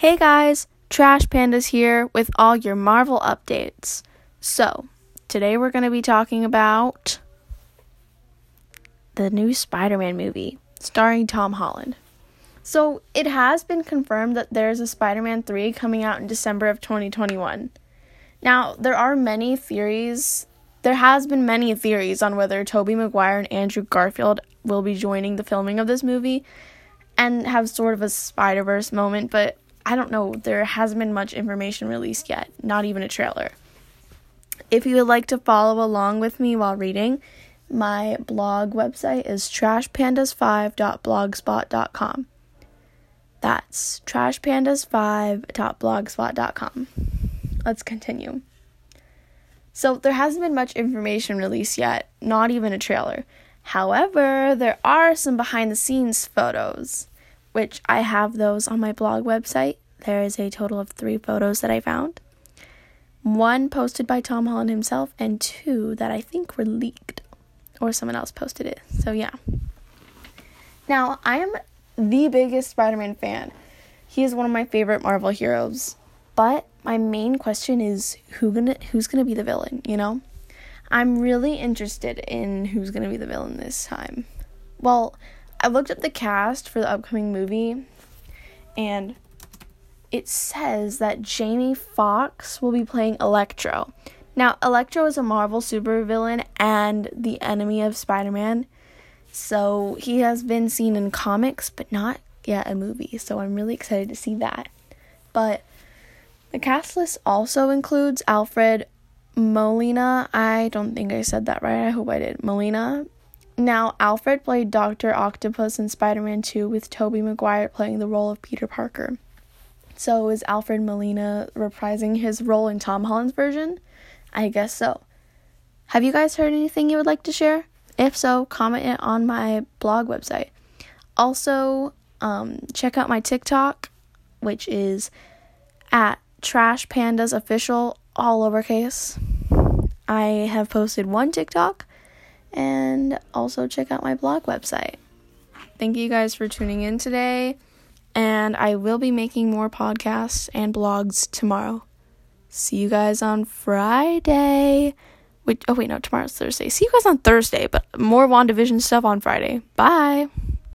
Hey guys, Trash Pandas here with all your Marvel updates. So, today we're going to be talking about the new Spider Man movie starring Tom Holland. So, it has been confirmed that there's a Spider Man 3 coming out in December of 2021. Now, there are many theories. There has been many theories on whether Tobey Maguire and Andrew Garfield will be joining the filming of this movie and have sort of a Spider-Verse moment, but I don't know, there hasn't been much information released yet, not even a trailer. If you would like to follow along with me while reading, my blog website is trashpandas5.blogspot.com. That's trashpandas5.blogspot.com. Let's continue. So, there hasn't been much information released yet, not even a trailer. However, there are some behind the scenes photos which I have those on my blog website. There is a total of three photos that I found. One posted by Tom Holland himself, and two that I think were leaked, or someone else posted it. So, yeah. Now, I am the biggest Spider Man fan. He is one of my favorite Marvel heroes. But my main question is who gonna who's gonna be the villain, you know? I'm really interested in who's gonna be the villain this time. Well, I looked up the cast for the upcoming movie, and it says that Jamie Foxx will be playing Electro. Now, Electro is a Marvel supervillain and the enemy of Spider Man. So he has been seen in comics, but not yet a movie. So I'm really excited to see that. But the cast list also includes Alfred Molina. I don't think I said that right. I hope I did. Molina now, Alfred played Dr. Octopus in Spider Man 2 with Tobey Maguire playing the role of Peter Parker. So, is Alfred Molina reprising his role in Tom Holland's version? I guess so. Have you guys heard anything you would like to share? If so, comment it on my blog website. Also, um, check out my TikTok, which is at Trash Pandas Official, all lowercase. I have posted one TikTok and also check out my blog website. Thank you guys for tuning in today, and I will be making more podcasts and blogs tomorrow. See you guys on Friday. Wait, oh wait, no, tomorrow's Thursday. See you guys on Thursday, but more WandaVision stuff on Friday. Bye.